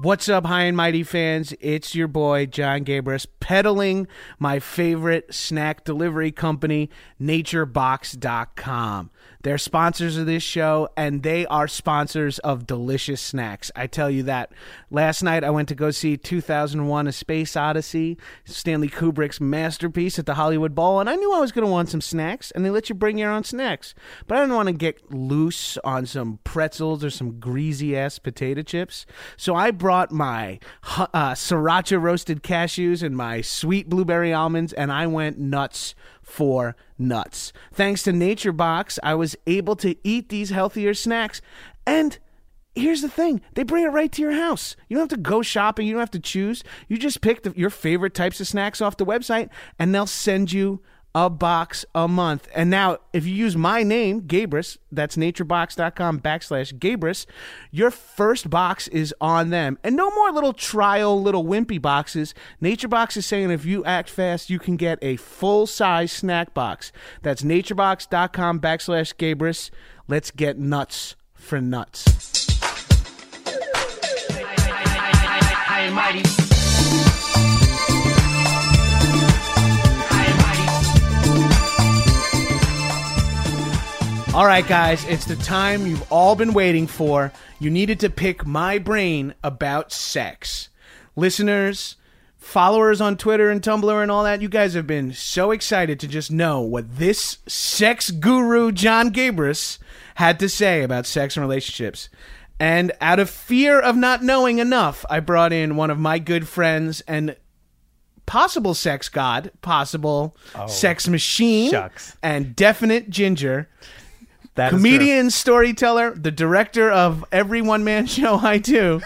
What's up, high and mighty fans? It's your boy, John Gabrus, peddling my favorite snack delivery company, naturebox.com. They're sponsors of this show, and they are sponsors of delicious snacks. I tell you that. Last night, I went to go see 2001 A Space Odyssey, Stanley Kubrick's masterpiece at the Hollywood Bowl, and I knew I was going to want some snacks, and they let you bring your own snacks. But I didn't want to get loose on some pretzels or some greasy ass potato chips. So I brought my uh, sriracha roasted cashews and my sweet blueberry almonds, and I went nuts for nuts. Thanks to Nature Box, I was able to eat these healthier snacks. And here's the thing they bring it right to your house. You don't have to go shopping, you don't have to choose. You just pick the, your favorite types of snacks off the website, and they'll send you a box a month. And now, if you use my name, Gabrus, that's naturebox.com backslash Gabrus, your first box is on them. And no more little trial, little wimpy boxes. NatureBox is saying if you act fast, you can get a full size snack box. That's naturebox.com backslash Gabrus. Let's get nuts for nuts. High mighty. All right, guys, it's the time you've all been waiting for. You needed to pick my brain about sex. Listeners, followers on Twitter and Tumblr and all that, you guys have been so excited to just know what this sex guru, John Gabrus, had to say about sex and relationships. And out of fear of not knowing enough, I brought in one of my good friends and possible sex god, possible oh, sex machine, shucks. and definite ginger. That comedian, storyteller, the director of every one man show I do,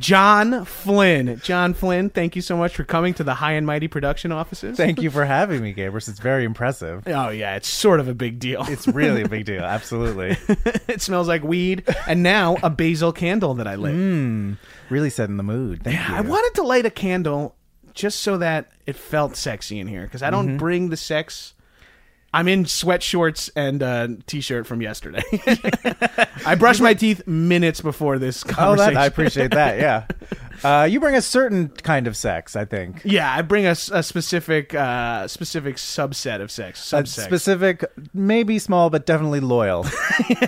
John Flynn. John Flynn, thank you so much for coming to the High and Mighty production offices. Thank you for having me, Gabrus. It's very impressive. Oh yeah, it's sort of a big deal. It's really a big deal. Absolutely. it smells like weed, and now a basil candle that I lit. Mm, really setting the mood. Thank yeah, you. I wanted to light a candle just so that it felt sexy in here because I don't mm-hmm. bring the sex I'm in sweat shorts and a t-shirt from yesterday. I brushed my teeth minutes before this conversation. Oh, that, I appreciate that. Yeah, uh, you bring a certain kind of sex, I think. Yeah, I bring a, a specific uh, specific subset of sex. Subsex. A specific, maybe small, but definitely loyal.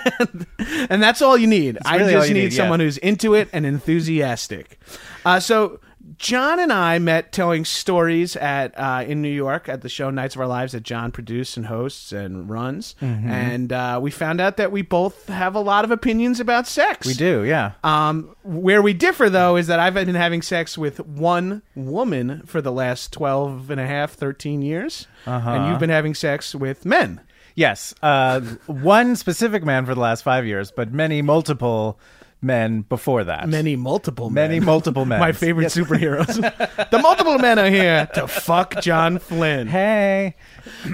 and that's all you need. I just need, need, someone yeah. who's into it and enthusiastic. Uh, so John and I met telling stories at uh, in New York at the show Nights of Our Lives that John produces and hosts and runs, mm-hmm. and uh, we found out that we both have a lot of opinions about sex. We do, yeah. Um, where we differ though is that I've been having sex with one woman for the last 12 and a half, 13 years, uh-huh. and you've been having sex with men. Yes, uh, one specific man for the last five years, but many multiple men before that. Many multiple men. Many multiple men. My favorite yes. superheroes. the multiple men are here to fuck John Flynn. Hey.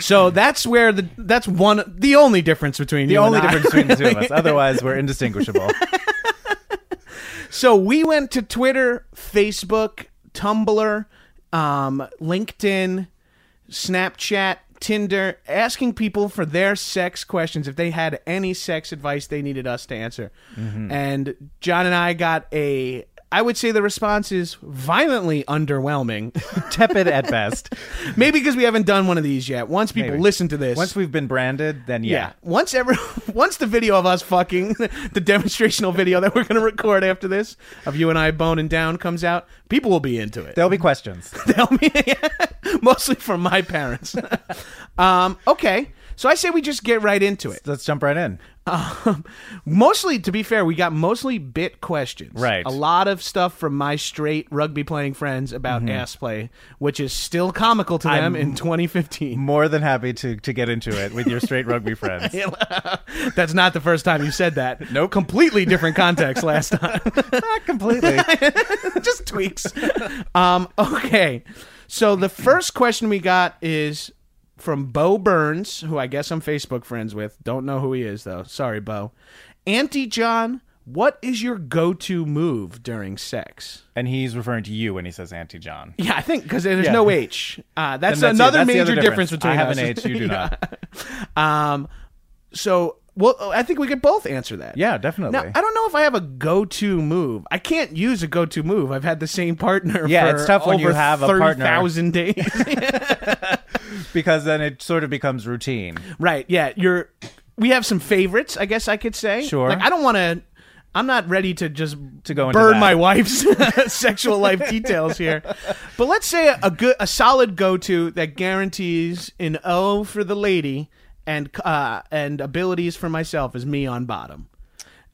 So that's where the that's one the only difference between the only I. difference between the two of us. Otherwise, we're indistinguishable. so we went to Twitter, Facebook, Tumblr, um, LinkedIn, Snapchat, Tinder, asking people for their sex questions if they had any sex advice they needed us to answer. Mm-hmm. And John and I got a. I would say the response is violently underwhelming. Tepid at best. Maybe because we haven't done one of these yet. Once people Maybe. listen to this, Once we've been branded, then yeah. yeah. Once ever, once the video of us fucking, the demonstrational video that we're going to record after this of you and I boning down comes out, people will be into it. There'll be questions. They'll be mostly from my parents. um, okay, so I say we just get right into it. Let's jump right in. Um, mostly, to be fair, we got mostly bit questions. Right. A lot of stuff from my straight rugby playing friends about ass play, which is still comical to them Mm-hmm. I'm- in 2015. More than happy to to get into it with your straight rugby friends. That's not the first time you said that. No, completely different context last time. Not completely. Just tweaks. Um, okay. So the first question we got is from Bo Burns, who I guess I'm Facebook friends with. Don't know who he is though. Sorry, Bo. Auntie John, what is your go-to move during sex? And he's referring to you when he says Auntie John. Yeah, I think because there's Yeah. no H. Uh, that's, that's another That's major difference. difference. between I have us. an H, you do not. Um, so well, I think we could both answer that. Yeah, definitely. Now, I don't know if I have a go-to move. I can't use a go-to move. I've had the same partner. Yeah, for it's tough when you have a partner. Thousand days. Because then it sort of becomes routine. right? Yeah, you're. We have some favorites. I guess I could say. Sure. Like I don't want to. I'm not ready to just To go into burn that. my wife's sexual life details here. But let's say a, a good, a solid go-to that guarantees an O for the lady and uh, and abilities for myself is me on bottom.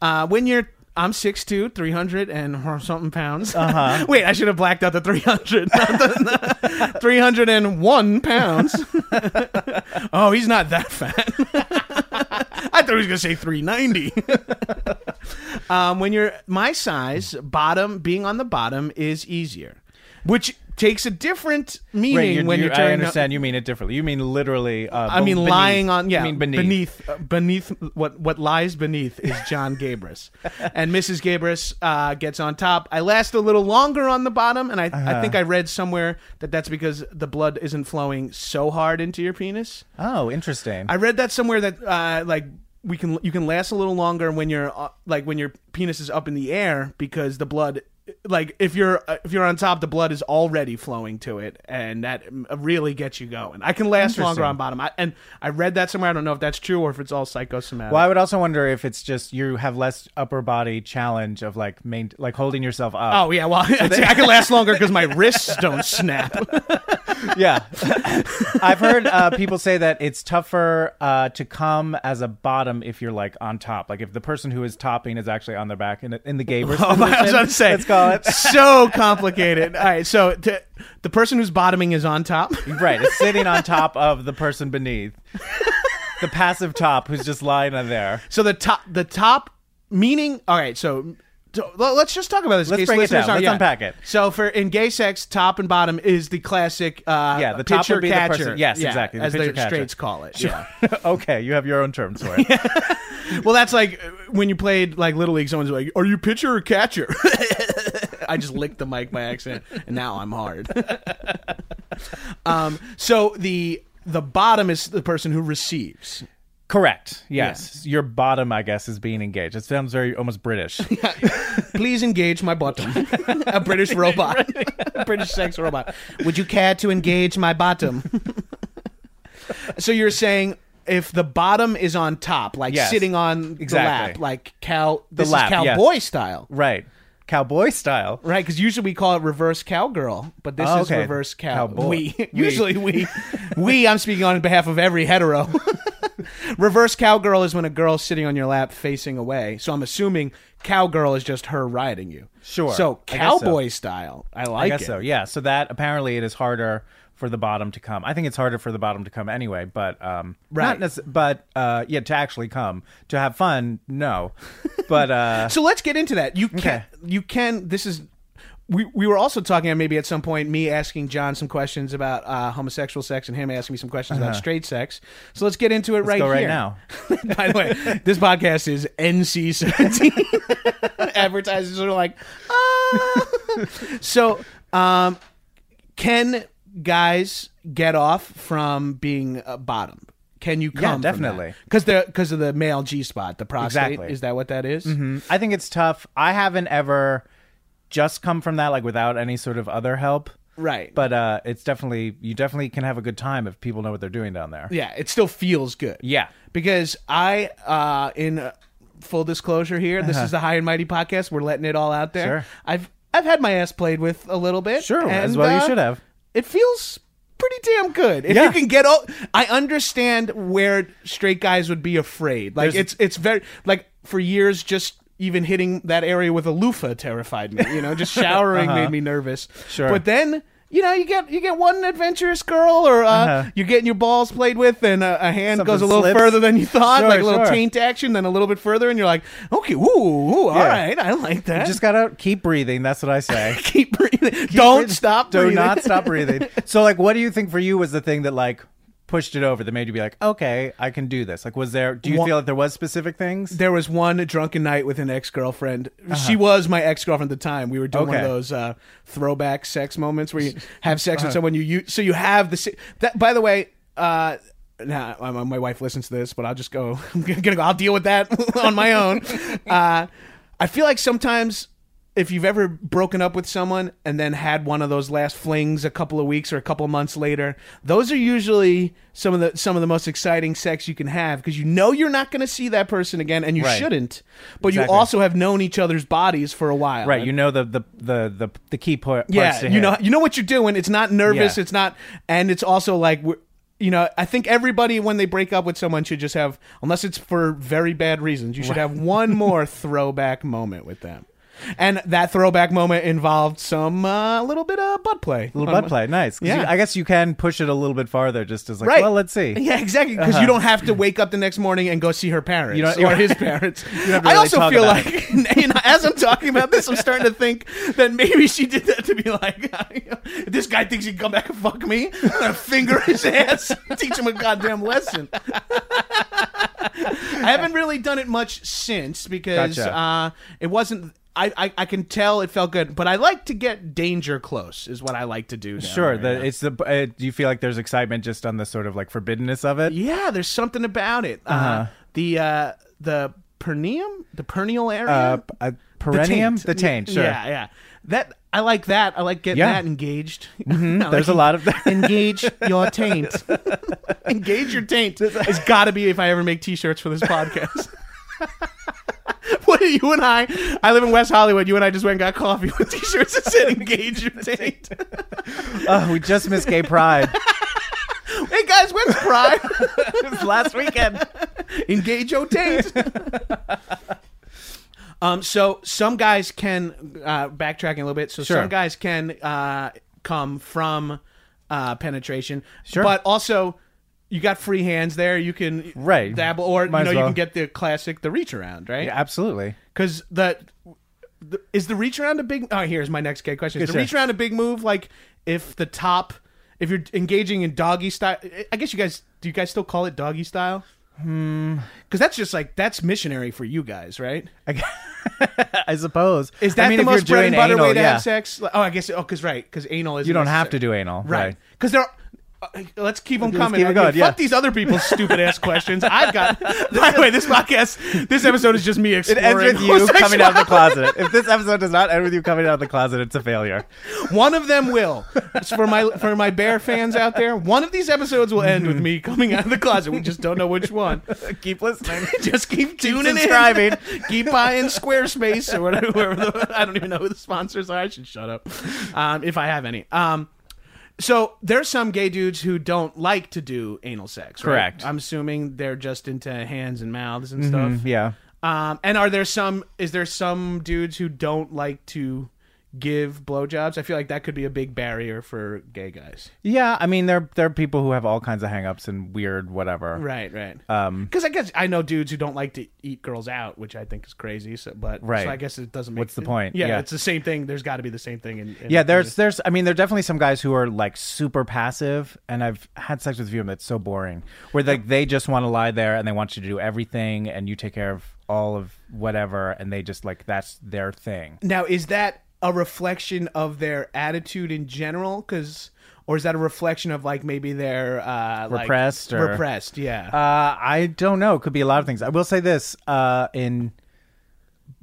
Uh, when you're I'm 6'2", 300 and or something pounds. Uh-huh. Wait, I should have blacked out the 300. not the- 301 pounds. oh, he's not that fat. I thought he was going to say 390. um, when you're my size, bottom, being on the bottom is easier, which takes a different meaning Right, you're, when you're, you're- I turning up- understand you mean it differently. You mean literally. Uh, I mean, beneath. lying on yeah, You mean beneath. beneath, uh, beneath what what lies beneath is John Gabrus, and Mrs. Gabrus uh, gets on top. I last a little longer on the bottom, and I Uh-huh. I think I read somewhere that that's because the blood isn't flowing so hard into your penis. Oh, interesting. I read that somewhere that uh, like we can you can last a little longer when you're uh, like when your penis is up in the air because the blood like if you're uh, if you're on top the blood is already flowing to it and that really gets you going. I can last longer on bottom. I, and I read that somewhere. I don't know if that's true or if it's all psychosomatic. well, I would also wonder if it's just you have less upper body challenge of like main, like holding yourself up. Oh yeah, well I can last longer because my wrists don't snap. yeah. I've heard uh, people say that it's tougher uh, to come as a bottom if you're like on top. Like if the person who is topping is actually on their back in, in the Gabrus. Oh, I was to say, Let's call it. so complicated. All right, so to, the person who's bottoming is on top. Right. It's sitting on top of the person beneath. The passive top who's just lying on there. So the top, the top meaning. All right, so. so, let's just talk about this. Let's case it down. Let's unpack it. So for in gay sex, top and bottom is the classic. Uh, Yeah, the top pitcher would be the catcher. person- yes, Yeah, exactly, the as the catcher. straights call it. Yeah. okay, you have your own terms for it. well, that's like uh, when you played like little league. Someone's like, "Are you pitcher or catcher?" I just licked the mic by accident, and now I'm hard. um, so the the bottom is the person who receives. Correct. Yes. Your bottom, I guess, is being engaged. It sounds very almost British. Please engage my bottom. a British robot. a British sex robot. Would you care to engage my bottom? so you're saying if the bottom is on top, like Yes. sitting on the Exactly. lap, like cow, this lap, is yes. cowboy style. right. Cowboy style. Right, because usually we call it reverse cowgirl, but this Oh, is okay. reverse cow. Cowboy. We usually we we. I'm speaking on behalf of every hetero. reverse cowgirl is when a girl's sitting on your lap facing away. So I'm assuming cowgirl is just her riding you. Sure. So I guess so. cowboy style. I like I guess it. so. Yeah. So that apparently it is harder for the bottom to come. I think it's harder for the bottom to come anyway, but um Right. not but uh yeah, to actually come. To have fun, no. But uh So let's get into that. You can Okay. you can this is we, we were also talking maybe at some point me asking John some questions about uh, homosexual sex and him asking me some questions about straight sex. So let's get into it right Uh-huh. go right now. By the way, this podcast is NC seventeen. Advertisers are like, ah. so um, can guys get off from being a bottom? Can you come? Yeah, definitely. Because the because of the male G spot, the prostate. Exactly. Is that what that is? Mm, I think it's tough. I haven't ever just come from that like without any sort of other help. Right. But uh, it's definitely you definitely can have a good time if people know what they're doing down there. yeah, it still feels good. Yeah. because I, uh, in uh, full disclosure here, this is the High and Mighty podcast. We're letting it all out there. Uh-huh. Sure. I've I've had my ass played with a little bit. Sure, as and, well you uh, should have. It feels pretty damn good. If Yeah. you can get all, I understand where straight guys would be afraid. Like There's- it's it's very like for years just. Even hitting that area with a loofah terrified me. You know, just showering made me nervous. Uh-huh. Sure. But then, you know, you get you get one adventurous girl, or uh, Uh-huh. you're getting your balls played with, and a, a hand goes a little slips. further than you thought, Sure, like a little sure. taint action, then a little bit further, and you're like, okay, ooh, ooh all Yeah. right, I like that. You just gotta keep breathing. That's what I say. keep breathing. Don't breathing. stop. Do not stop breathing. So, like, what do you think for you was the thing that like pushed it over that made you be like, okay, I can do this? Like, was there? Do you One- feel like there was specific things? There was one drunken night with an ex girlfriend. She was my ex girlfriend at the time. We were doing one of Uh-huh. Those uh, throwback sex moments where you have sex Uh-huh. with someone you, you so you have the that. By the way, uh, now my, my wife listens to this, but I'll just go. I'm gonna go. I'll deal with that on my own. Uh, I feel like sometimes. If you've ever broken up with someone and then had one of those last flings a couple of weeks or a couple of months later, those are usually some of the some of the most exciting sex you can have because you know you're not going to see that person again and you Right. shouldn't. But you also have known each other's bodies for a while. Right, you know the the the the, the key parts. yeah, you know you know what you're doing. It's not nervous. Yeah. It's not, and it's also like we're. You know, I think everybody when they break up with someone should just have, unless it's for very bad reasons, you should have one more throwback moment with them. And that throwback moment involved some uh, little bit of butt play. A little butt play, nice. Yeah. you- I guess you can push it a little bit farther, just as like, Right. well, let's see. Yeah, exactly. Because you don't have to wake up the next morning and go see her parents You or his parents. to I also feel like, you know, as I'm talking about this, I'm starting to think that maybe she did that to be like, this guy thinks he can come back and fuck me. I'm gonna finger his ass, teach him a goddamn lesson. I haven't really done it much since because Gotcha. uh, it wasn't. I, I, I can tell it felt good, but I like to get danger close. Is what I like to do. Sure, the, yeah. it's the. Uh, do you feel like there's excitement just on the sort of like forbiddenness of it? Yeah, there's something about it. uh Uh-huh. the uh, the perineum, the perineal area, Uh, uh, perineum, the taint. Sure. Yeah, yeah. That I like that. I like getting Yeah. that engaged. There's a lot of that. engage your taint. engage your taint. It's got to be if I ever make T-shirts for this podcast. What are you and I? I live in West Hollywood. You and I just went and got coffee with T-shirts that said "Engage your taint." oh, we just missed gay pride. hey guys, when's Pride? it was last weekend. Engage your taint. um, so some guys can uh, backtracking a little bit. So Sure. some guys can uh, come from uh, penetration, Sure. but also you got free hands there. You can Right. dabble, or Might you know as you can get the classic the reach around, right? Yeah, absolutely. Because the, the is the reach around a big. Oh, here's my next gay question: Is the reach around a big move? Like if the top, if you're engaging in doggy style, I guess you guys do. You guys still call it doggy style? Hmm. Because that's just like that's missionary for you guys, right? I I suppose. Is that I mean, the most bread and butter anal, way to yeah. have sex? Oh, I guess. Oh, because right, because anal is. You don't have to do anal, right. Because there. Are, uh, let's keep them Let's coming. keep it going, Fuck these other people's stupid ass questions. I've got. By the way, this podcast, this episode is just me It exploring. ends with you coming out of the closet. If this episode does not end with you coming out of the closet, it's a failure. One of them will. It's for my for my bear fans out there. One of these episodes will end with me coming out of the closet. We just don't know which one. Keep listening. Just keep tuning subscribing. in. keep buying Squarespace or whatever. the, I don't even know who the sponsors are. I should shut up um, if I have any. Um, so there's some gay dudes who don't like to do anal sex. right? Correct. I'm assuming they're just into hands and mouths and stuff. Mm, yeah. Um, and are there some? Is there some dudes who don't like to give blowjobs? I feel like that could be a big barrier for gay guys. Yeah, I mean there there are people who have all kinds of hangups and weird whatever. Right, right. Um Because I guess I know dudes who don't like to eat girls out, which I think is crazy. So, but Right. so I guess it doesn't. make What's the point? Yeah, Yeah. it's the same thing. There's got to be the same thing. In, in yeah, there's there's I mean there are definitely some guys who are like super passive and I've had sex with a few of them that's so boring. Where like they just want to lie there and they want you to do everything and you take care of all of whatever and they just like that's their thing. Now, is that a reflection of their attitude in general? Because, or is that a reflection of like maybe they're uh, like, Repressed or- repressed? Yeah. Uh, I don't know. It could be a lot of things. I will say this: uh, in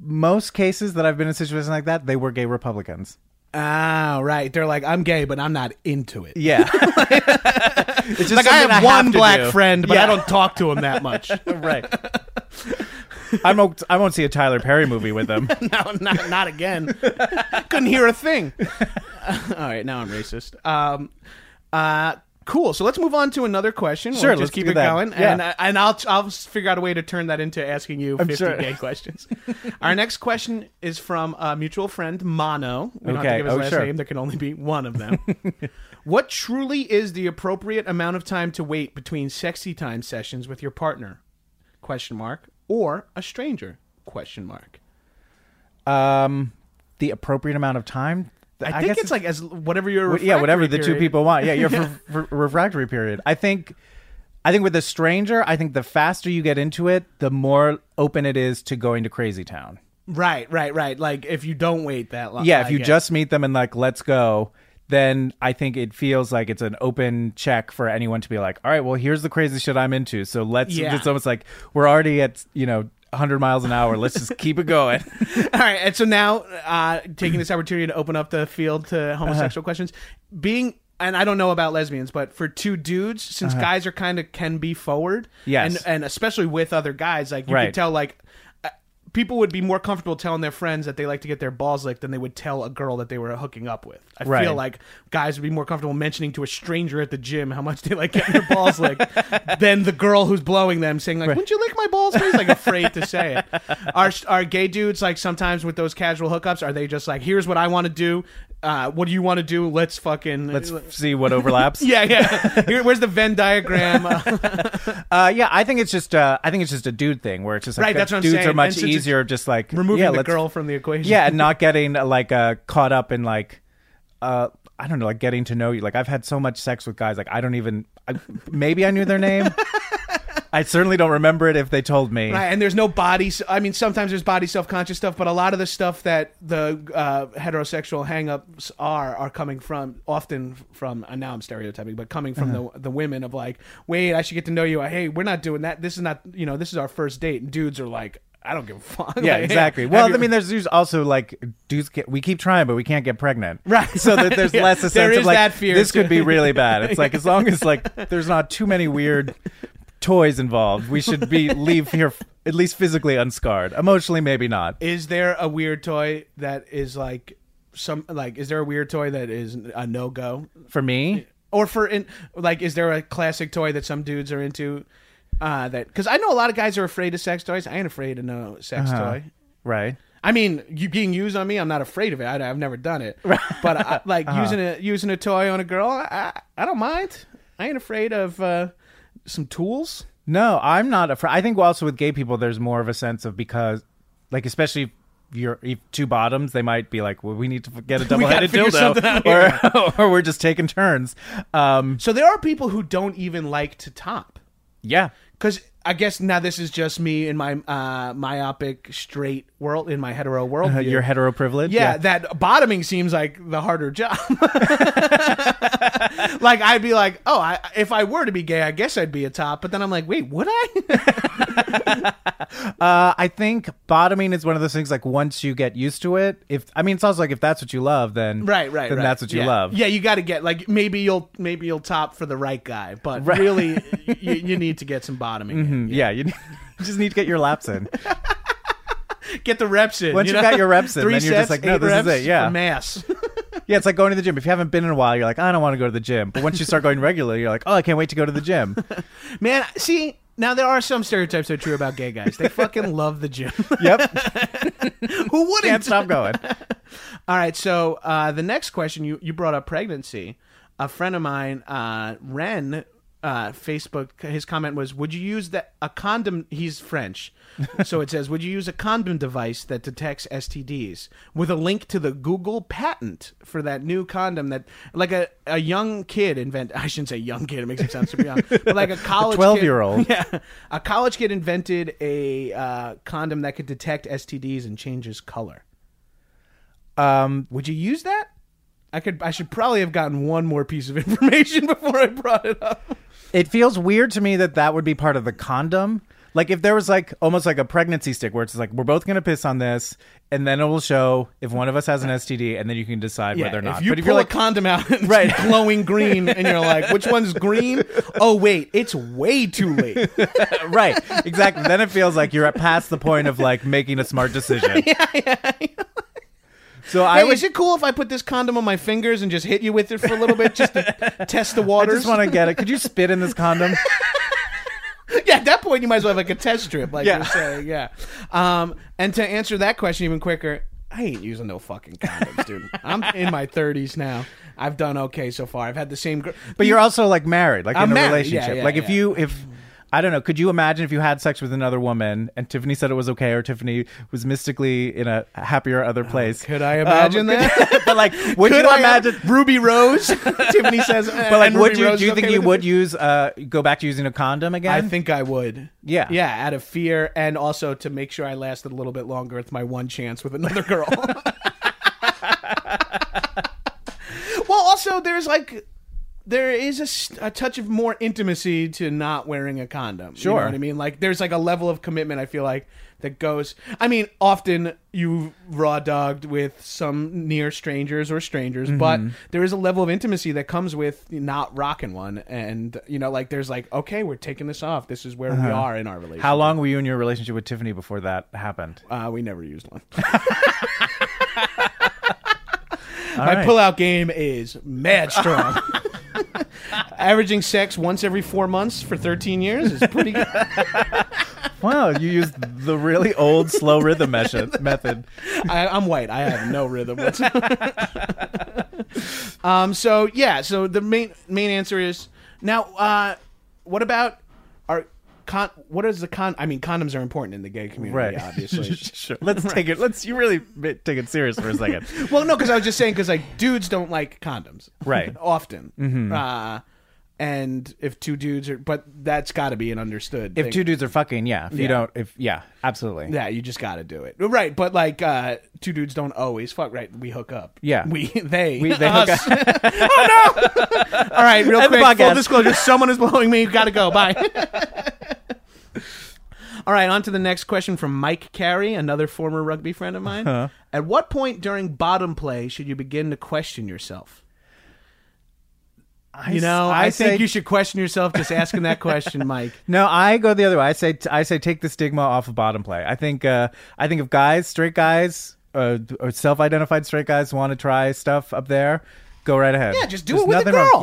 most cases that I've been in situations like that, they were gay Republicans. Ah, right. They're like, I'm gay, but I'm not into it. Yeah, it's just Like I have one to black do. friend, but Yeah. I don't talk to him that much. right. I won't. I won't see a Tyler Perry movie with them. no, not not again. Couldn't hear a thing. All right, now I'm racist. Um, uh, cool. So let's move on to another question. Sure, we'll let's just keep do it that. going, Yeah. and uh, and I'll I'll figure out a way to turn that into asking you 50 sure. gay questions. Our next question is from a mutual friend, Mono. We don't have to Okay. give his Oh, last sure. name. There can only be one of them. what truly is the appropriate amount of time to wait between sexy time sessions with your partner? Question mark or a stranger? Question mark. Um, the appropriate amount of time. I, think guess it's like as whatever your yeah, whatever the two period- people want. Yeah, your r- r- refractory period. I think, I think with a stranger, I think the faster you get into it, the more open it is to going to crazy town. Right, right, right. Like if you don't wait that long. Yeah, I if you get- just meet them and like let's go, then I think it feels like it's an open check for anyone to be like, all right, well here's the crazy shit I'm into, so let's. Yeah. It's almost like we're already at you know 100 miles an hour. Let's just keep it going. all right, and so now uh, taking this opportunity to open up the field to homosexual questions, being. And I don't know about lesbians, but for two dudes, since guys are kind of can be forward, Yes. and and especially with other guys, like you Right. could tell, like people would be more comfortable telling their friends that they like to get their balls licked than they would tell a girl that they were hooking up with. I Right. feel like guys would be more comfortable mentioning to a stranger at the gym how much they like getting their balls licked than the girl who's blowing them saying like, "Wouldn't you lick my balls?" He's Like afraid to say it. Are are gay dudes like sometimes with those casual hookups? Are they just like, "Here's what I want to do. Uh, what do you want to do? Let's fucking Let's see what overlaps. yeah yeah. Here, where's the Venn diagram? Uh, yeah, I think it's just uh, I think it's just a dude thing where it's just like Right, that's what I'm dudes saying. are much easier, just like removing yeah, the girl from the equation. Yeah, and not getting uh, like uh, caught up in like uh, I don't know, like getting to know you. Like I've had so much sex with guys, like I don't even I, maybe I knew their name. I certainly don't remember it if they told me. Right, and there's no body. I mean, sometimes there's body self-conscious stuff, but a lot of the stuff that the uh, heterosexual hang-ups are are coming from often from. And now I'm stereotyping, but coming from Uh-huh. the the women of like, wait, I should get to know you. Hey, we're not doing that. This is not. You know, this is our first date. And dudes are like, I don't give a fuck. Yeah, Like, exactly. Well, you- I mean, there's there's also like dudes. Get, we keep trying, but we can't get pregnant. Right. So that there's Yeah. less a sense of like that fear, this too. could be really bad. It's like as long as like there's not too many weird toys involved, we should be leave here at least physically unscarred. Emotionally, maybe not. is there a weird toy that is like some like? Is there a weird toy that is a no go? For me, or for in like is there a classic toy that some dudes are into uh that because i know a lot of guys are afraid of sex toys i ain't afraid of no sex Uh-huh. toy right? i mean you being used on me i'm not afraid of it I, have never done it but I, like Uh-huh. using a using a toy on a girl i, I don't mind i ain't afraid of uh some tools No, I'm not afraid. I think also with gay people, there's more of a sense of because, like, especially if you're if two bottoms, they might be like, well, we need to get a double headed figure something out dildo, or, or we're just taking turns. Um, so there are people who don't even like to top yeah. because I guess now this is just me in my uh, myopic straight world in my hetero world. Uh, your hetero privilege. yeah, that bottoming seems like the harder job. like I'd be like, oh, I, if I were to be gay, I guess I'd be a top. But then I'm like, wait, would I? Uh, I think bottoming is one of those things. Like once you get used to it, if I mean, it's also like if that's what you love, then right, right, then right. that's what you Yeah. love. Yeah, you got to get like maybe you'll maybe you'll top for the right guy, but really you, you need to get some bottoming. in. Mm, yeah. You, you just need to get your laps in. Get the reps in. Once you you know? got your reps in, Three then you're just like, no, this is it, yeah. mass. Yeah, it's like going to the gym. If you haven't been in a while, you're like, I don't want to go to the gym. But once you start going regularly, you're like, oh, I can't wait to go to the gym. Man, see, now there are some stereotypes that are true about gay guys. They fucking love the gym. yep, Who wouldn't? can't stop going. All right, so uh, the next question you you brought up pregnancy. A friend of mine, uh, Ren, uh, Facebook, his comment was, "Would you use that a condom?" He's French, so it says, "Would you use a condom device that detects STDs?" With a link to the Google patent for that new condom that, like a, a young kid invent. I shouldn't say young kid; it makes it sound super young. But like a college, 12-year-old. yeah, a college kid invented a uh, condom that could detect STDs and changes color. Um, Would you use that? I could. I should probably have gotten one more piece of information before I brought it up. It feels weird to me that that would be part of the condom. Like if there was like almost like a pregnancy stick where it's like we're both gonna piss on this, and then it will show if one of us has an STD, and then you can decide whether or not. If you but pull if you're like, a condom out and it's Right. glowing green, and you're like, which one's green? Oh wait, it's way too late. right, exactly, then it feels like you're at past the point of like making a smart decision. So I Hey, would is it cool if I put this condom on my fingers and just hit you with it for a little bit just to test the waters? I just want to get it. Could you spit in this condom? yeah, at that point you might as well have like a test strip, like Yeah. you're saying. Yeah. Um, and to answer that question even quicker, I ain't using no fucking condoms, dude. I'm in my 30s now. I've done okay so far. I've had the same. Gr- But you're also like married, like I'm in a married, relationship. yeah, yeah, like if you if I don't know, could you imagine if you had sex with another woman and Tiffany said it was okay, or Tiffany was mystically in a happier other place? Oh, Could I imagine Um, that? but like, would Could you I imagine? Ruby Rose? Tiffany says. But like, and would Ruby you? Rose Do you think okay you would it? use uh go back to using a condom again? I think I would. Yeah. Yeah, out of fear and also to make sure I lasted a little bit longer. It's my one chance with another girl. well, also, there's like. There is a a, touch of more intimacy to not wearing a condom. You know Sure. what I mean? Like, there's like a level of commitment I feel like that goes. I mean, often you raw dogged with some near strangers or strangers, but Mm-hmm. there is a level of intimacy that comes with not rocking one. And, you know, like, there's like, okay, we're taking this off. This is where we are in our relationship. Uh-huh. How long were you in your relationship with Tiffany before that happened? Uh, we never used one. All My right. pull-out game is mad strong. Averaging sex once every four months for 13 years is pretty good. Wow, you used the really old slow rhythm method. method. I, I'm white. I have no rhythm whatsoever. um. So yeah. So the main main answer is now. Uh, what about con? What is the con? I mean, condoms are important in the gay community, Right. obviously. sure. Let's take it. Let's. You really take it serious for a second. well, no, because I was just saying because like dudes don't like condoms, Right. Often. Mm-hmm. Uh, and if two dudes are, but that's got to be an understood. If thing. two dudes are fucking, yeah. If Yeah. you don't, if yeah, absolutely. Yeah, you just got to do it. Right, but like uh two dudes don't always fuck. Right, we hook up. Yeah. we they We- they hook us. oh no! All right, real End the quick. Full podcast. disclosure: someone is blowing me. Got to go. Bye. All right, on to the next question from Mike Carey, another former rugby friend of mine. Uh-huh. At what point during bottom play should you begin to question yourself? I You know, s- I, say- think you should question yourself just asking that question, Mike. No, I go the other way. I say I say take the stigma off of bottom play. I think uh, I think if guys, straight guys, uh, or self-identified straight guys want to try stuff up there, go right ahead. Yeah, just do There's it with a nothing wrong- girl.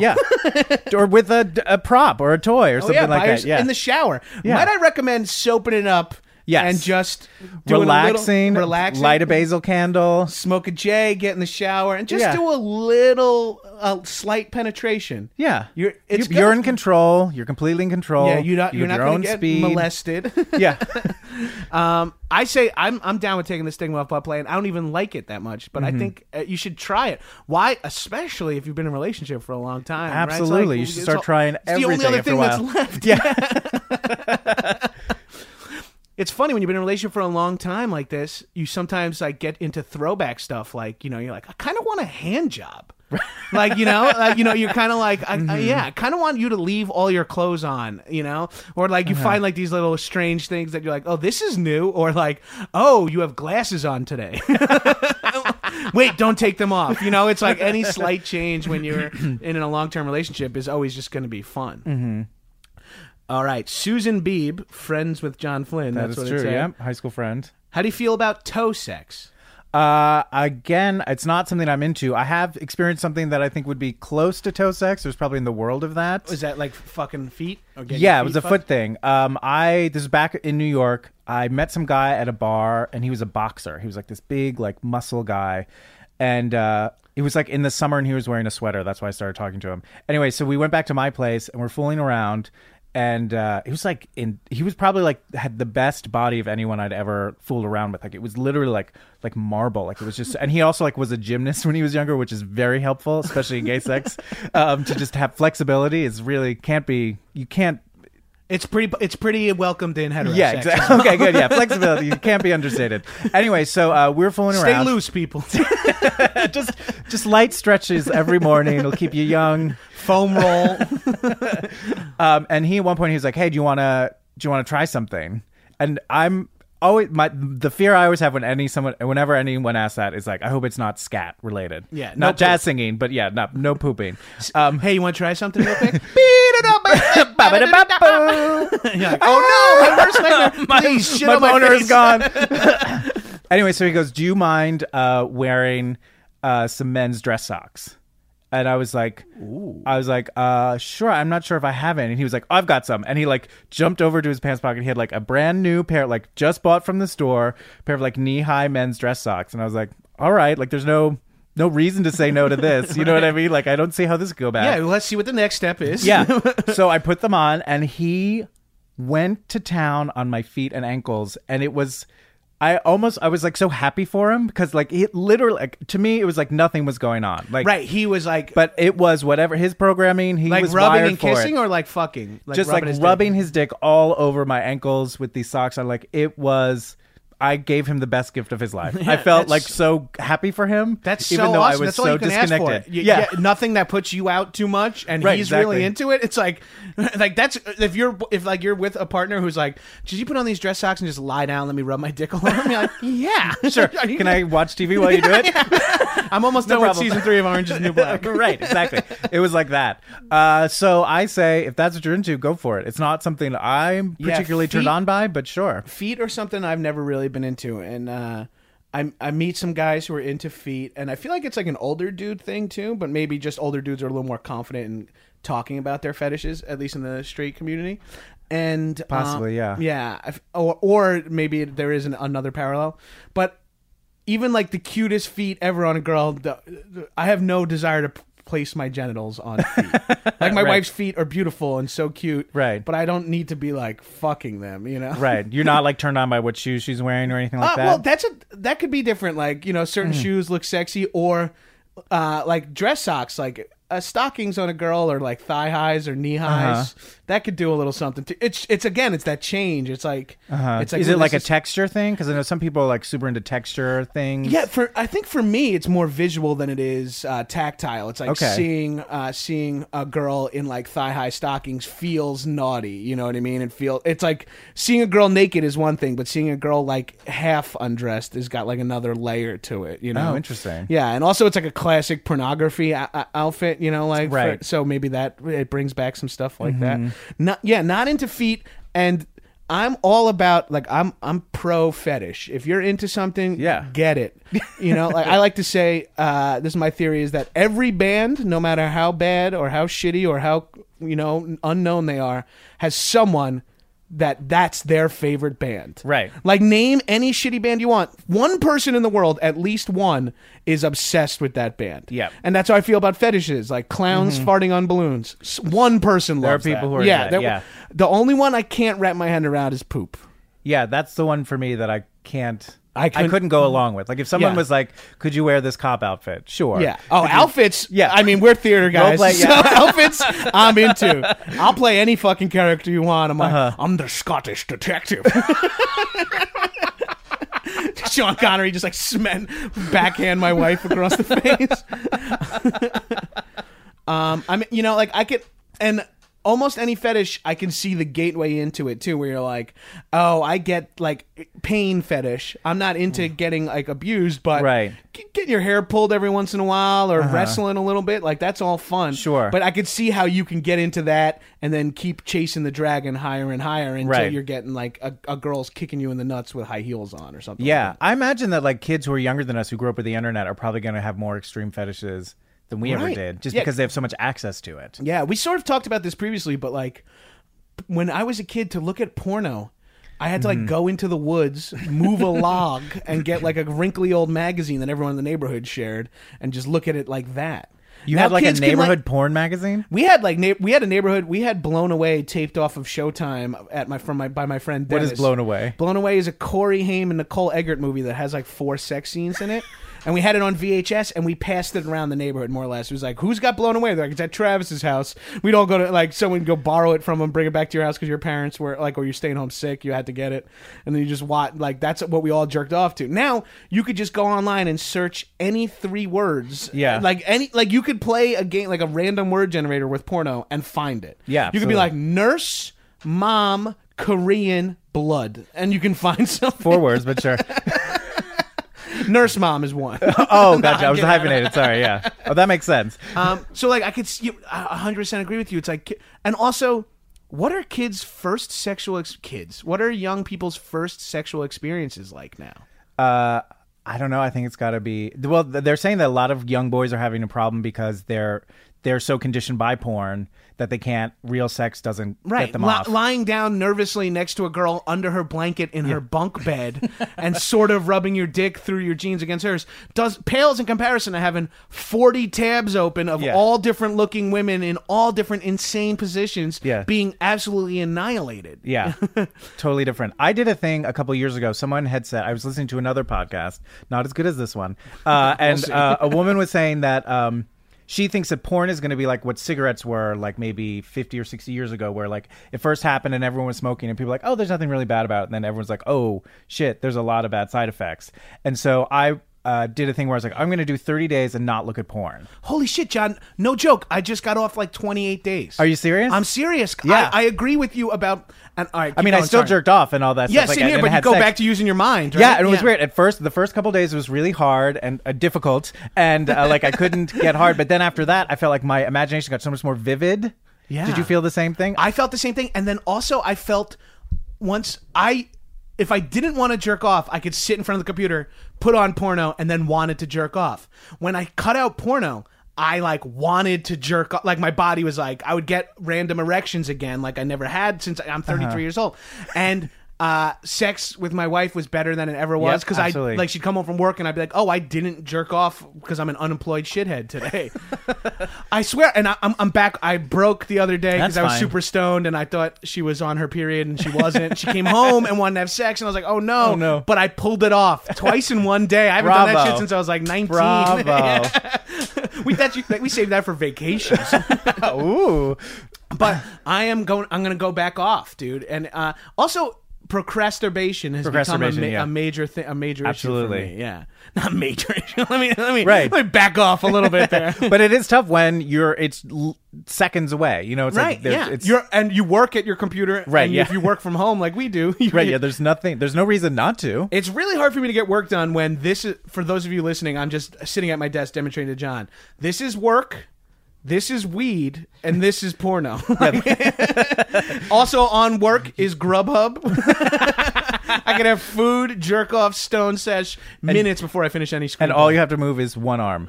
Yeah, or with a, a prop or a toy or Oh something yeah, like that. Yeah, in the shower. Yeah. Might I recommend soaping it up? Yes. and just doing relaxing, a little, relaxing, light a basil candle. smoke a J, get in the shower, and just Yeah. do a little, a slight penetration. Yeah, You're- it's you, are in control. You're completely in control. Yeah, you're not, You you're not going to get speed. molested. Yeah, um, I say I'm I'm down with taking the stigma off butt play, and I don't even like it that much, but Mm-hmm. I think uh, you should try it. Why, especially if you've been in a relationship for a long time? right? Like- Absolutely. You should start all- trying it's the only everything other thing that's left. yeah. it's funny when you've been in a relationship for a long time like this you sometimes like get into throwback stuff like you know you're like i kind of want a hand job. Like you know like you know you're kind of like I, I, yeah i kind of want you to leave all your clothes on you know? Or like you find like these little strange things that you're like oh this is new or like oh you have glasses on today. Wait don't take them off you know? It's like any slight change when you're in a long-term relationship is always just going to be fun. Mm-hmm. Right susan beebe friends with john flynn That that's is what true. Yeah, high school friend. how do you feel about toe sex Uh, again, it's not something I'm into. I have experienced something that I think would be close to toe sex. There's probably in the world of that. Was that like fucking feet yeah, your it was a feet foot thing. Um, I this is back in New York. I met some guy at a bar, and he was a boxer. He was like this big, like muscle guy, and uh, it was like in the summer, and he was wearing a sweater. That's why I started talking to him. Anyway, so we went back to my place, and we're fooling around. And uh, he was like in. He was probably like had the best body of anyone I'd ever fooled around with. Like it was literally like like marble. Like it was just. And he also like was a gymnast when he was younger, which is very helpful, especially in gay sex. Um, to just have flexibility is really can't be. You can't It's pretty. It's pretty welcomed in heterosexual. Yeah, exactly. Okay, good. Yeah, flexibility. Can't be understated. Anyway, so uh, we're fooling Stay around. Stay loose, people. just, just light stretches every morning. It'll keep you young. Foam roll. Um, and he at one point he was like, "Hey, do you want to do you want to try something?" And I'm always my the fear I always have when any someone whenever anyone asks that is like, I hope it's not scat related. Yeah, no not jazz poop. singing, but yeah, not no pooping. Um, hey, you want to try something real quick? like, oh no, my worst nightmare. Please, shit my my boner is gone. anyway, so he goes, "Do you mind uh, wearing uh, some men's dress socks?" And I was like, I was like, uh, sure. I'm not sure if I have any. And he was like, I've got some. And he like jumped over to his pants pocket. He had like a brand new pair, like just bought from the store, pair of like knee high men's dress socks. And I was like, all right, like there's no no reason to say no to this. You know what I mean? Like I don't see how this could go bad. Yeah, well, let's see what the next step is. Yeah. so I put them on and he went to town on my feet and ankles and it was I almost I was like so happy for him because like it literally like to me it was like nothing was going on. Like right. He was like, but it was whatever his programming he like was rubbing wired and for it. kissing, or like fucking, like just like rubbing his rubbing dick? his dick all over my ankles with these socks on like it was I gave him the best gift of his life. I felt like so happy for him. That's even so though awesome. I was That's all so you can ask disconnected. for. You- yeah. yeah, nothing that puts you out too much, and Right, he's exactly. really into it. It's like, like that's if you're if like you're with a partner who's like, did you put on these dress socks and just lie down, let me rub my dick all over? You're like, yeah, Sure. Can I watch TV while you do it? I'm almost No done with season three of Orange is New Black. right, exactly. It was like that. Uh, so I say, if that's what you're into, go for it. It's not something I'm Yeah, particularly turned on by, but sure. feet or something I've never really been into, and uh, I I meet some guys who are into feet, and I feel like it's like an older dude thing too, but maybe just older dudes are a little more confident in talking about their fetishes, at least in the straight community. And um, Possibly, yeah. yeah, or or maybe there is an, another parallel, but even like the cutest feet ever on a girl, I have no desire to place my genitals on feet. like my Right. wife's feet are beautiful and so cute, Right. But I don't need to be like fucking them, you know? Right. You're not like turned on by what shoes she's wearing or anything like Uh, that. well, that's a that could be different. Like you know, certain Mm-hmm. shoes look sexy, or uh, like dress socks, like uh, stockings on a girl, or like thigh highs or knee highs. Uh-huh. That could do a little something. To, it's it's again, it's that change. It's like uh-huh. it's like is it like a is- texture thing? Because I know some people are like super into texture things. Yeah, for I think for me it's more visual than it is uh, tactile. It's like Okay. seeing uh, seeing a girl in like thigh high stockings feels naughty. You know what I mean? And feel it's like seeing a girl naked is one thing, but seeing a girl like half undressed has got like another layer to it. You know? Oh, interesting. Yeah, and also it's like a classic pornography o- o- outfit. You know, like Right. Mm-hmm. so maybe that it brings back some stuff like that. Not yeah, not into feet and. I'm all about like I'm I'm pro fetish. If you're into something, Yeah. get it. You know, like I like to say, uh, this is my theory: is that every band, no matter how bad or how shitty or how you know unknown they are, has someone that that's their favorite band. Right. Like name any shitty band you want. One person in the world, at least one, is obsessed with that band. Yeah. And that's how I feel about fetishes, like clowns mm-hmm. farting on balloons. One person There are people that. who are yeah, that, yeah. The only one I can't wrap my hand around is poop. Yeah, that's the one for me that I can't. I I, couldn't- couldn't, go along with. Like if someone Yeah. was like, "Could you wear this cop outfit?" Sure. Yeah. Oh, Could you- outfits. Yeah. I mean, we're theater guys. play- So yeah. outfits, I'm into. I'll play any fucking character you want. I'm like, Uh-huh. I'm the Scottish detective. Sean Connery just like smen backhand my wife across the face. um, I mean, you know, like I could, and almost any fetish, I can see the gateway into it too, where you're like, oh, I get like pain fetish. I'm not into getting like abused, but Mm. Right. Uh-huh. g- getting your hair pulled every once in a while or wrestling a little bit, like that's all fun. Sure. But I could see how you can get into that and then keep chasing the dragon higher and higher until Right. you're getting like a, a girl's kicking you in the nuts with high heels on or something. Yeah, like I imagine that like kids who are younger than us who grew up with the internet are probably going to have more extreme fetishes than we ever Right. did, just Yeah. because they have so much access to it. Yeah, we sort of talked about this previously, but like when I was a kid to look at porno, I had to Mm-hmm. like go into the woods, move a log, and get like a wrinkly old magazine that everyone in the neighborhood shared, and just look at it like that. You Now had like a kids can, neighborhood porn magazine. We had like na- we had a neighborhood. We had Blown Away taped off of Showtime at my from my by my friend. What Dennis. is Blown Away? Blown Away is a Corey Haim and Nicole Eggert movie that has like four sex scenes in it. And we had it on VHS, and we passed it around the neighborhood more or less. It was like, who's got blown away? They're like, it's at Travis's house. We'd all go to like someone go borrow it from him, bring it back to your house because your parents were like, or you're staying home sick, you had to get it, and then you just watch. Like that's what we all jerked off to. Now you could just go online and search any three words. Yeah. like any like you could play a game like a random word generator with porno and find it. Yeah, you could be absolutely. like nurse, mom, Korean, blood, and you can find something. Four words, but sure. Nurse mom is one. Oh, gotcha. I was hyphenated. Sorry. Yeah. Oh, that makes sense. Um, so like I could see, hundred percent agree with you. It's like, and also, what are kids' first sexual ex- kids? What are young people's first sexual experiences like now? Uh, I don't know. I think it's got to be. Well, they're saying that a lot of young boys are having a problem because they're they're so conditioned by porn that they can't. Real sex doesn't Right, get them Li- off. lying down nervously next to a girl under her blanket in her bunk bed, and sort of rubbing your dick through your jeans against hers does pales in comparison to having forty tabs open of Yeah. all different looking women in all different insane positions, Yeah. being absolutely annihilated. Yeah, totally different. I did a thing a couple years ago. Someone had said I was listening to another podcast, not as good as this one, uh, and uh, a woman was saying that um, she thinks that porn is going to be like what cigarettes were like maybe fifty or sixty years ago, where like it first happened and everyone was smoking, and people were like, oh, there's nothing really bad about it, and then everyone's like, oh shit, there's a lot of bad side effects, and so I. Uh, did a thing where I was like, I'm going to do 30 days and not look at porn. Holy shit, John! No joke. I just got off like twenty eight days. Are you serious? I'm serious. Yeah. I, I agree with you about. And all right, I mean, I still sorry. jerked off and all that Yeah, stuff. like, and But you go sex. back to using your mind. Right? Yeah, and it was weird. At first, the first couple days it was really hard and uh, difficult, and uh, like I couldn't get hard. But then after that, I felt like my imagination got so much more vivid. Yeah. Did you feel the same thing? I felt the same thing, and then also I felt once I, if I didn't want to jerk off, I could sit in front of the computer, put on porno, and then wanted to jerk off. When I cut out porno. I like wanted to jerk off. Like my body was like, I would get random erections again, like I never had since I'm 33 Uh-huh. years old. And uh, sex with my wife was better than it ever was Yep, because I absolutely. like she'd come home from work and I'd be like, oh, I didn't jerk off because I'm an unemployed shithead today. I swear, and I, I'm I'm back. I broke the other day because That's I was fine. super stoned and I thought she was on her period and she wasn't. she came home and wanted to have sex and I was like, oh no, Oh, no. But I pulled it off twice in one day. I haven't done that Bravo. shit since I was like 19. Bravo! we that you, we saved that for vacations. Ooh, but I am going. I'm going to go back off, dude. And uh, also. Procrastination has become a, ma- yeah. a major thing, a major Absolutely. issue for me. Yeah, not major issue. let me let me Right. let me back off a little bit there. but it is tough when you're it's l- seconds away. You know, it's right? like yeah, it's you're and you work at your computer. Right, and yeah. If you work from home like we do, you, right. Yeah, there's nothing. There's no reason not to. It's really hard for me to get work done when this is, for those of you listening, I'm just sitting at my desk demonstrating to John. This is work, this is weed, and this is porno. also on work is Grubhub. I can have food, jerk off, stone sesh minutes before I finish any screen. And all you have to move is one arm.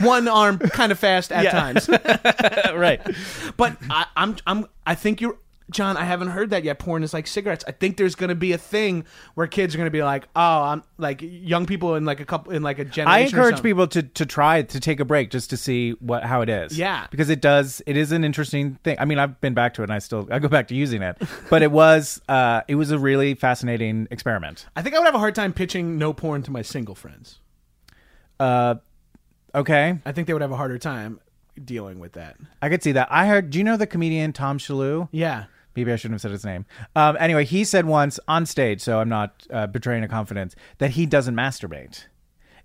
one arm kind of fast at Yeah. times. right. But I, I'm I'm I think you're John. I haven't heard that yet. Porn is like cigarettes. I think there's going to be a thing where kids are going to be like, oh, I'm like young people in like a couple in like a generation. I encourage people to to try to take a break just to see what how it is. Yeah. because it does. It is an interesting thing. I mean, I've been back to it, and I still I go back to using it. But it was uh it was a really fascinating experiment. I think I would have a hard time pitching no porn to my single friends. Uh, okay, I think they would have a harder time dealing with that. I could see that. I heard. Do you know the comedian Tom Shillue? Yeah. Maybe I shouldn't have said his name. Um, anyway, he said once on stage, so I'm not uh, betraying a confidence, that he doesn't masturbate.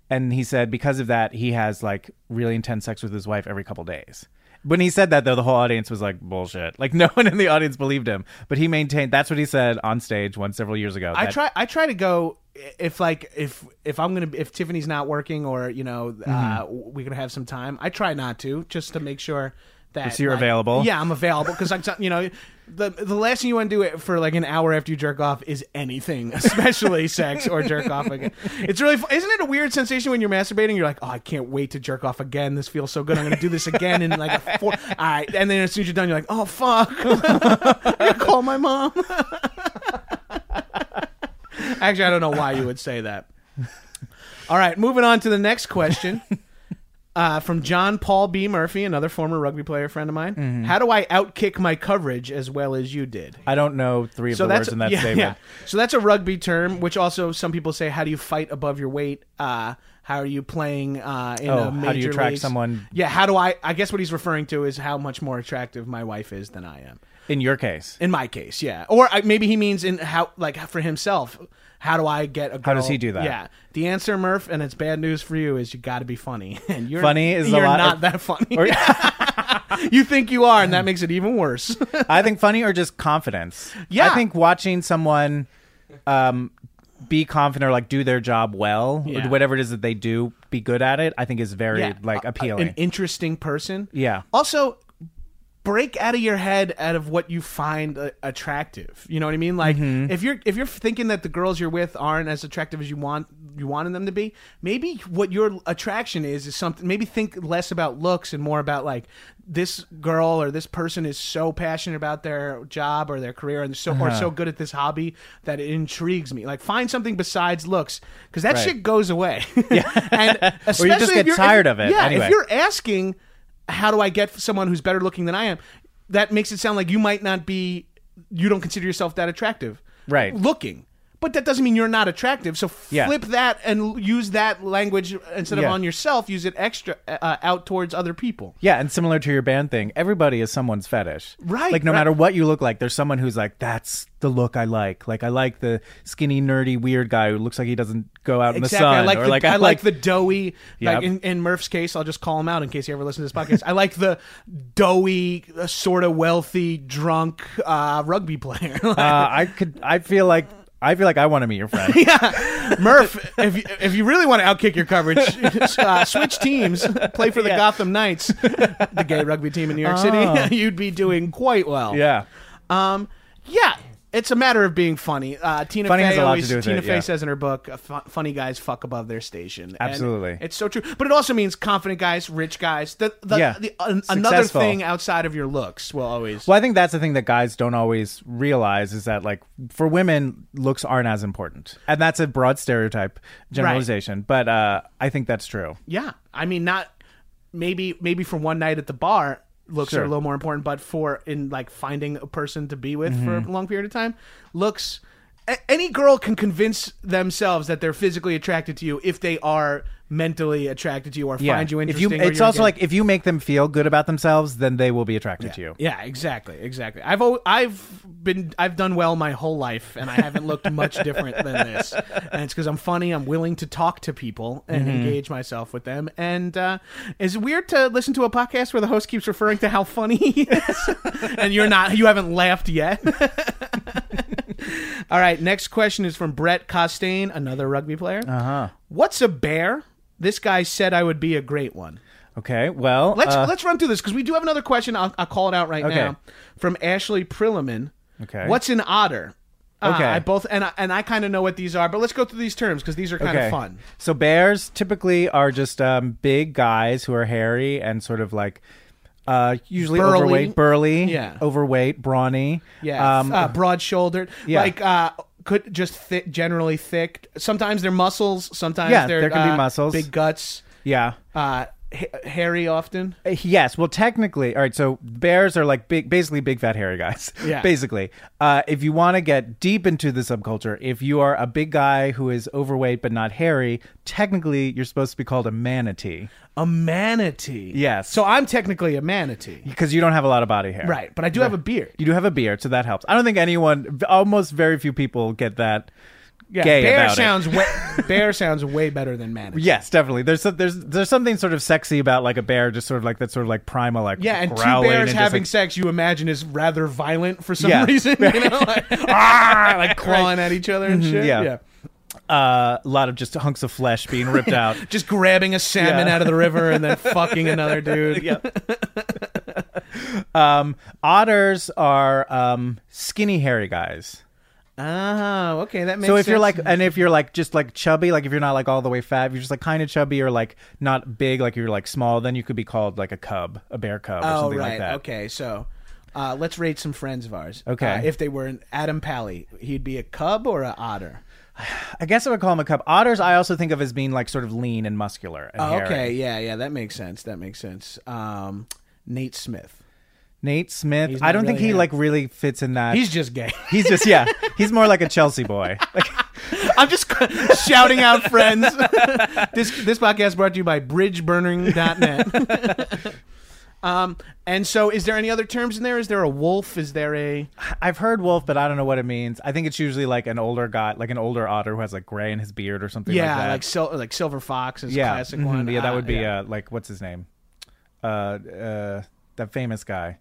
And he said because of that, he has like really intense sex with his wife every couple days. When he said that, though, the whole audience was like, bullshit. Like, no one in the audience believed him. But he maintained that's what he said on stage once several years ago. I that- try. I try to go if like if if I'm gonna if Tiffany's not working or you know uh, Mm-hmm. we're gonna have some time. I try not to just to make sure that So you're like- available? Yeah, I'm available because I'm you know the the last thing you want to do it for like an hour after you jerk off is anything, especially sex or jerk off again. It's really isn't it a weird sensation when you're masturbating? You're like, oh, I can't wait to jerk off again. This feels so good. I'm gonna do this again in like a four. All right, and then as soon as you're done, you're like, oh fuck, I call my mom. Actually, I don't know why you would say that. All right, moving on to the next question. Uh, from John Paul B. Murphy, another former rugby player friend of mine. Mm-hmm. How do I outkick my coverage as well as you did? I don't know three of the words in that yeah, statement. yeah. So that's a rugby term, which also some people say, "How do you fight above your weight? Uh, how are you playing uh, in Oh, a how do you attract leagues? someone- Yeah, how do I? I guess what he's referring to is how much more attractive my wife is than I am. In your case, In my case, yeah. Or I, maybe he means in how, like, for himself. How do I get a girl? How does he do that? Yeah. The answer, Murph, and it's bad news for you, is you got to be funny, and you're Funny is a you're lot not of- that funny. Or- you think you are, and that makes it even worse. I think funny or just confidence. Yeah. I think watching someone um, be confident or like do their job well, Yeah. or whatever it is that they do, be good at it. I think is very yeah. like A- a- appealing. An interesting person. Yeah. Also, break out of your head out of what you find uh, attractive. You know what I mean? Like Mm-hmm. if you're if you're thinking that the girls you're with aren't as attractive as you want you wanted them to be, maybe what your attraction is is something. Maybe think less about looks and more about like this girl or this person is so passionate about their job or their career and so Uh-huh. or so good at this hobby that it intrigues me. Like find something besides looks because that Right. shit goes away. Yeah, and especially just if get you're- if- tired of it Yeah, anyway. if you're asking how do I get someone who's better looking than I am, that makes it sound like you might not be, you don't consider yourself that attractive, Right. Looking, but that doesn't mean you're not attractive. So Yeah. flip that and use that language instead of Yeah. on yourself. Use it extra uh, out towards other people. yeah, and similar to your band thing, everybody is someone's fetish. Right, Like no right. matter what you look like, there's someone who's like, that's the look I like. Like I like the skinny, nerdy, weird guy who looks like he doesn't go out in the sun. I like or the, like I like the doughy. Yep. Like in, in Murph's case, I'll just call him out in case he ever listens to this podcast. I like the doughy, uh, sort of wealthy, drunk uh, rugby player. uh, I could. I feel like. I feel like I want to meet your friend. yeah, Murph, if you, if you really want to outkick your coverage, uh, switch teams, play for the Yeah. Gotham Knights, the gay rugby team in New York Oh. City. You'd be doing quite well. yeah. Um. Yeah. It's a matter of being funny. Uh, Tina Funny Fey has a lot to always. Tina it, Fey yeah. says in her book, uh, "Funny guys fuck above their station." And Absolutely. it's so true. But it also means confident guys, rich guys. The, the, Yeah. the, an- another thing outside of your looks will always. Well, I think that's the thing that guys don't always realize is that, like, for women, looks aren't as important, and that's a broad stereotype generalization. But uh, I think that's true. Yeah, I mean, not maybe maybe for one night at the bar, looks Sure. are a little more important, but for in like finding a person to be with for Mm-hmm. a long period of time, looks. Any girl can convince themselves that they're physically attracted to you if they are mentally attracted to you or find you if interesting. you, it's also getting- like if you make them feel good about themselves, then they will be attracted to you. yeah, exactly, exactly. I've al- I've been I've done well my whole life, and I haven't looked much different than this. And it's because I'm funny. I'm willing to talk to people and Mm-hmm. engage myself with them. And uh, it's weird to listen to a podcast where the host keeps referring to how funny he is, and you're not. You haven't laughed yet. All right. Next question is from Brett Costain, another rugby player. Uh huh. What's a bear? This guy said I would be a great one. Okay. Well, Let's uh, let's run through this because we do have another question. I'll, I'll call it out right Okay. now from Ashley Prilliman. Okay. What's an otter? Uh, Okay. I both and I, and I kind of know what these are, but let's go through these terms because these are kind of fun. So bears typically are just um, big guys who are hairy and sort of like uh, usually Burly. overweight, burly, Yeah. overweight, brawny. Yeah, Um, uh, broad shouldered. yeah. like uh, could just thick, generally thick. Sometimes they're muscles. Sometimes Yeah, they're there can be uh, muscles. big guts. yeah. Uh, ha- hairy often. Uh, Yes, well, technically, all right. So bears are like big, basically big fat hairy guys. Yeah. basically. Uh, if you want to get deep into the subculture, if you are a big guy who is overweight but not hairy, technically you're supposed to be called a manatee A manatee. Yes. So I'm technically a manatee. because you don't have a lot of body hair. Right, but I do have a beard. You do have a beard, so that helps. I don't think anyone, almost very few people get that. Yeah, gay bear about it. sounds way, bear sounds way better than manatee. Yes, definitely. There's some, there's there's something sort of sexy about like a bear, just sort of like that sort of like primal like Yeah, and two bears and having like- sex, you imagine is rather violent for some Yeah. reason. You know, like, ah, like clawing at each other and shit. Mm-hmm. Yeah. yeah. uh, a lot of just hunks of flesh being ripped out. just grabbing a salmon Yeah. out of the river and then fucking another dude. yeah. um, otters are um, skinny, hairy guys. Oh, okay, that makes. Sense. So if you're like, and if you're like just like chubby, like if you're not like all the way fat, if you're just like kind of chubby or like not big, like you're like small, then you could be called like a cub, a bear cub, or oh something right, like that. okay, so. Uh, let's rate some friends of ours. Okay. Uh, if they were an Adam Pally, he'd be a cub or an otter. I guess I would call him a cub. Otters, I also think of as being like sort of lean and muscular. And Oh, hairy. okay, yeah, yeah, that makes sense. That makes sense. Um, Nate Smith. Nate Smith. I don't think he like really fits in that. He's just gay. he's just yeah. He's more like a Chelsea boy. Like, I'm just shouting out friends. this this podcast brought to you by bridgeburning.net. um, and so is there any other terms in there? Is there a wolf? Is there a I've heard wolf, but I don't know what it means. I think it's usually like an older guy, like an older otter who has like gray in his beard or something yeah, like that. like sil- like silver fox is a yeah, classic mhm, one. Yeah, that Uh, would be yeah. uh, like what's his name? Uh, uh, that famous guy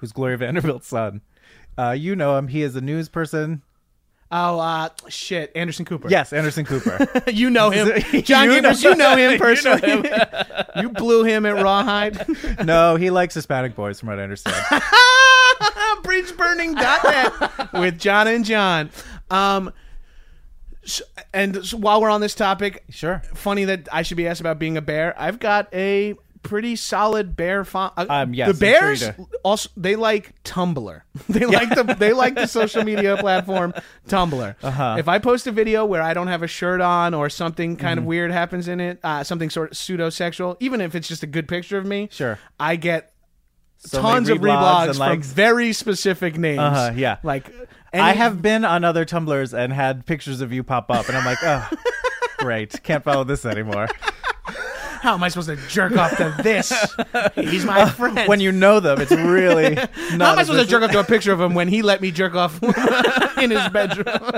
who's Gloria Vanderbilt's son. Uh, you know him. He is a news person. oh uh, shit, Anderson Cooper. Yes, Anderson Cooper. you know him, You John know- You know him You know personally. you blew him at Rawhide. no, he likes Hispanic boys, from what I understand. bridgeburning.net with John and John. Um, and while we're on this topic, Sure. funny that I should be asked about being a bear. I've got a pretty solid bear font. Um, yes, the sure bears also they like Tumblr. They like the they like the social media platform Tumblr. Uh-huh. If I post a video where I don't have a shirt on or something kind Mm-hmm. of weird happens in it, uh, something sort of pseudo sexual, even if it's just a good picture of me, Sure. I get So tons of reblogs from very specific names. Uh-huh, yeah. like I have been on other Tumblrs and had pictures of you pop up, and I'm like, oh, great. Can't follow this anymore. How am I supposed to jerk off to this? He's my friend. When you know them, it's really not. How am I supposed to jerk off to a picture of him when he let me jerk off in his bedroom?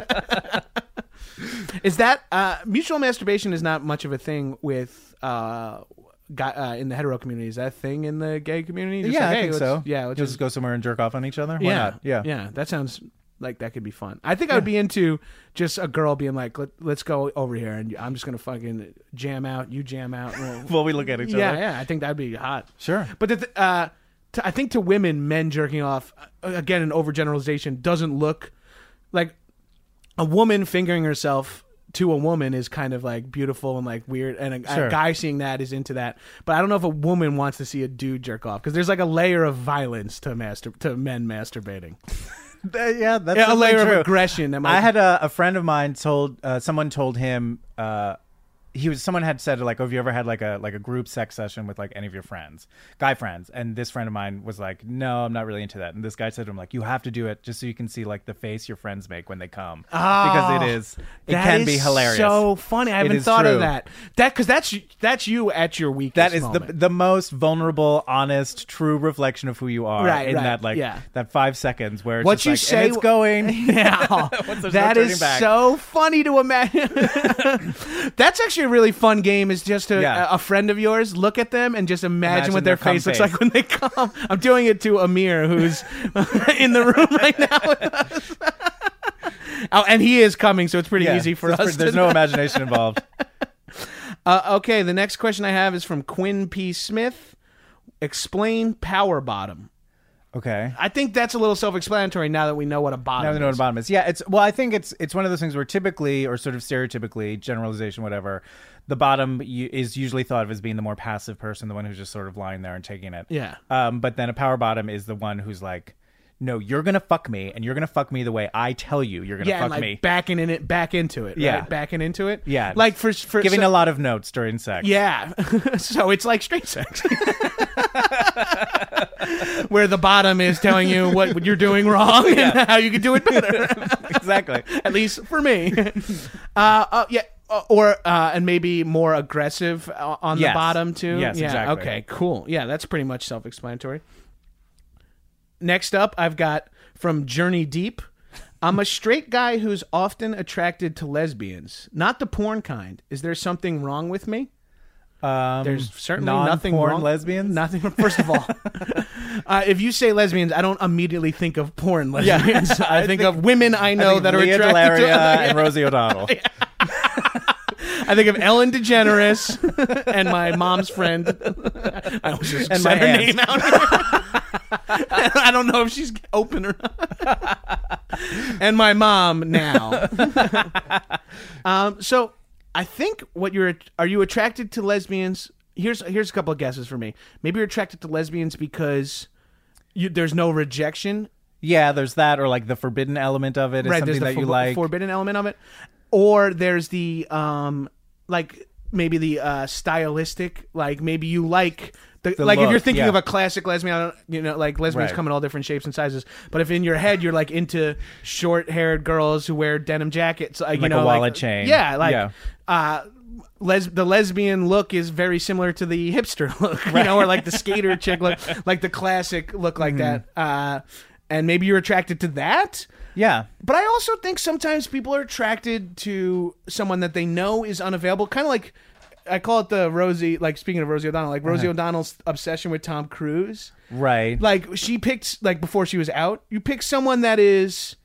is that uh, mutual masturbation is not much of a thing with uh, guy, uh, in the hetero community? Is that a thing in the gay community? Just Yeah, like, I hey, think let's- so. Yeah, let's just just go somewhere and jerk off on each other. Why yeah, not? Yeah, yeah. That sounds like that could be fun. I think I would be into just a girl being like, Let, "Let's go over here, and I'm just gonna fucking jam out. You jam out." and we'll- While we look at each yeah, other. yeah. I think that'd be hot. Sure. But the th- uh, to, I think to women, men jerking off uh, again, an overgeneralization doesn't look like a woman fingering herself to a woman is kind of like beautiful and like weird, and a, Sure. a guy seeing that is into that. But I don't know if a woman wants to see a dude jerk off because there's like a layer of violence to master to men masturbating, yeah, that's a layer true. of aggression. Might, I had a, a friend of mine told uh, someone told him uh, he was someone had said like, "Oh, have you ever had like a like a group sex session with like any of your friends, guy friends?" And this friend of mine was like, "No, I'm not really into that." And this guy said to him like, "You have to do it just so you can see like the face your friends make when they come because it ah, is it can is be hilarious." So funny. I haven't thought true. of that. That because that's that's you at your weakest. that is the moment. the most vulnerable, honest, true reflection of who you are Right, in right, that like yeah. that five seconds where it's What just you like, say- it's going. Yeah, no that turning is back. so funny to imagine. That's actually a really fun game. Is just to, Yeah. a, a friend of yours look at them and just imagine, Imagine what their, their cum face looks face. like when they come. I'm doing it to Amir, who's in the room right now. With us. oh, and he is coming, so it's pretty Yeah, easy for it's- us. There's to no imagination involved. Uh, okay, the next question I have is from Quinn P. Smith. Explain power bottom. Okay. I think that's a little self-explanatory now that we know what a bottom. Now we know what is. a bottom is. Yeah, it's well, I think it's it's one of those things where typically, or sort of stereotypically, generalization, whatever, the bottom is usually thought of as being the more passive person, the one who's just sort of lying there and taking it. Yeah. Um, but then a power bottom is the one who's like, no, you're gonna fuck me, and you're gonna fuck me the way I tell you you're gonna yeah, fuck like me. backing in it, back into it. Yeah. right? backing into it. Yeah. like for for Giving so- a lot of notes during sex. Yeah, so it's like straight sex, where the bottom is telling you what you're doing wrong and how you can do it better. exactly. At least for me. Uh, uh yeah. uh, Or uh, and maybe more aggressive uh, on the bottom too. Yes, yeah. exactly. Okay. Cool. Yeah, that's pretty much self-explanatory. Next up, I've got from Journey Deep. I'm a straight guy who's often attracted to lesbians, not the porn kind. Is there something wrong with me? Um, There's certainly nothing wrong. lesbians. Nothing. First of all, uh, if you say lesbians, I don't immediately think of porn lesbians. I, think, of women I I know think that are Lea attracted DeLaria to. other- and Rosie O'Donnell. I think of Ellen DeGeneres and my mom's friend. I almost just And said my her aunt. name out. I don't know if she's open or not. and my mom now. um, so I think what you're are you attracted to lesbians? Here's here's a couple of guesses for me. Maybe you're attracted to lesbians because you, there's no rejection Yeah, there's that, or like the forbidden element of it is right something the that you like. forbidden element of it or there's the um like maybe the uh stylistic like maybe you like the, The like if you're look, thinking yeah. of a classic lesbian, I don't- you know, like lesbians Right. come in all different shapes and sizes. But if in your head you're like into short-haired girls who wear denim jackets, like, you Like a know, wallet like, chain. yeah, like Yeah. Uh, les- the lesbian look is very similar to the hipster look, you know, or like the skater chick look, like the classic look like that. Uh, and maybe you're attracted to that. Yeah. But I also think sometimes people are attracted to someone that they know is unavailable. Kind of like I call it the Rosie. Like speaking of Rosie O'Donnell, like Rosie O'Donnell's obsession with Tom Cruise. Right. Like she picked like before she was out, you pick someone that is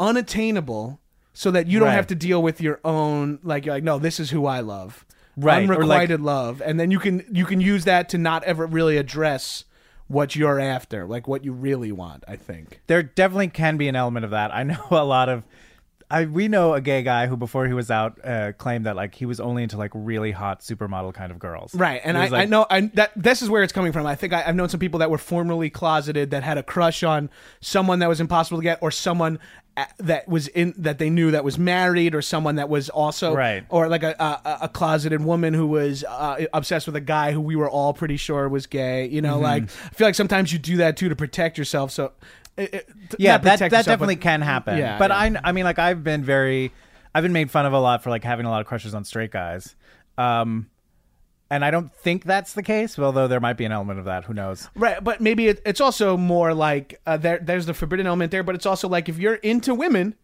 unattainable, so that you don't Right. have to deal with your own. Like you're like, no, this is who I love. Right, or like- Unrequited love, and then you can you can use that to not ever really address what you're after, like what you really want. I think. there definitely can be an element of that. I know a lot of I we know a gay guy who before he was out uh, claimed that like he was only into like really hot supermodel kind of girls. Right, and I, like- I know I, that this is where it's coming from. I think I, I've known some people that were formerly closeted that had a crush on someone that was impossible to get, or someone uh, that was in that they knew that was married, or someone that was also Right. or like a a, a closeted woman who was uh, obsessed with a guy who we were all pretty sure was gay. You Mm-hmm. know, like I feel like sometimes you do that too to protect yourself. So. It, it- yeah, that that yourself, definitely but- can happen. Yeah, but yeah. I I mean like I've been very I've been made fun of a lot for like having a lot of crushes on straight guys. Um and I don't think that's the case, although there might be an element of that. Who knows? Right, but maybe it, it's also more like uh, there. There's the forbidden element there, but it's also like if you're into women,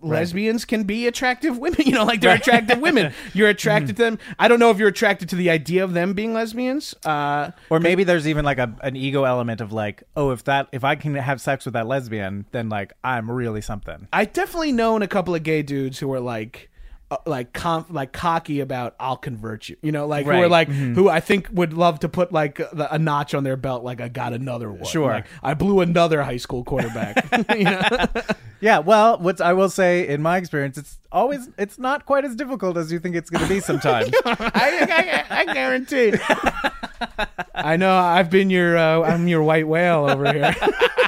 lesbians can be attractive women. You know, like they're attractive women. You're attracted to them. I don't know if you're attracted to the idea of them being lesbians. Uh, Or maybe there's even like a an ego element of like, oh, if that if I can have sex with that lesbian, then like I'm really something. I definitely known a couple of gay dudes who were like. Uh, like like cocky about I'll convert you, you know, like who are Right. Mm-hmm. like who I think would love to put like the, a notch on their belt, like I got another one. Sure. Like, I blew another high school quarterback. you know? Yeah, well, what I will say in my experience, it's always it's not quite as difficult as you think it's going to be sometimes. I, I, I guarantee. I know. I've been your. Uh, I'm your white whale over here.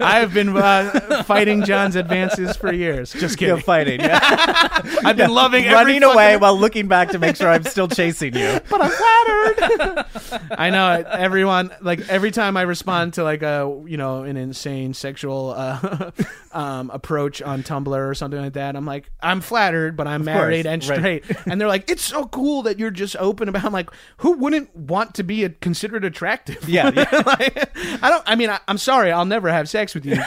I have been uh, fighting John's advances for years. Just You're kidding. fighting, yeah. I've been loving every running away fucking- while looking back to make sure I'm still chasing you. but I'm flattered. I know it. everyone. Like every time I respond to like a you know an insane sexual uh, um, approach on Tumblr or something like that, I'm like I'm flattered, but I'm married and right. straight. And they're like, it's so cool that you're just open about. I'm like, who wouldn't want to be a, considered attractive? Yeah, yeah. like, I don't. I mean, I, I'm sorry, I'll never have sex with you,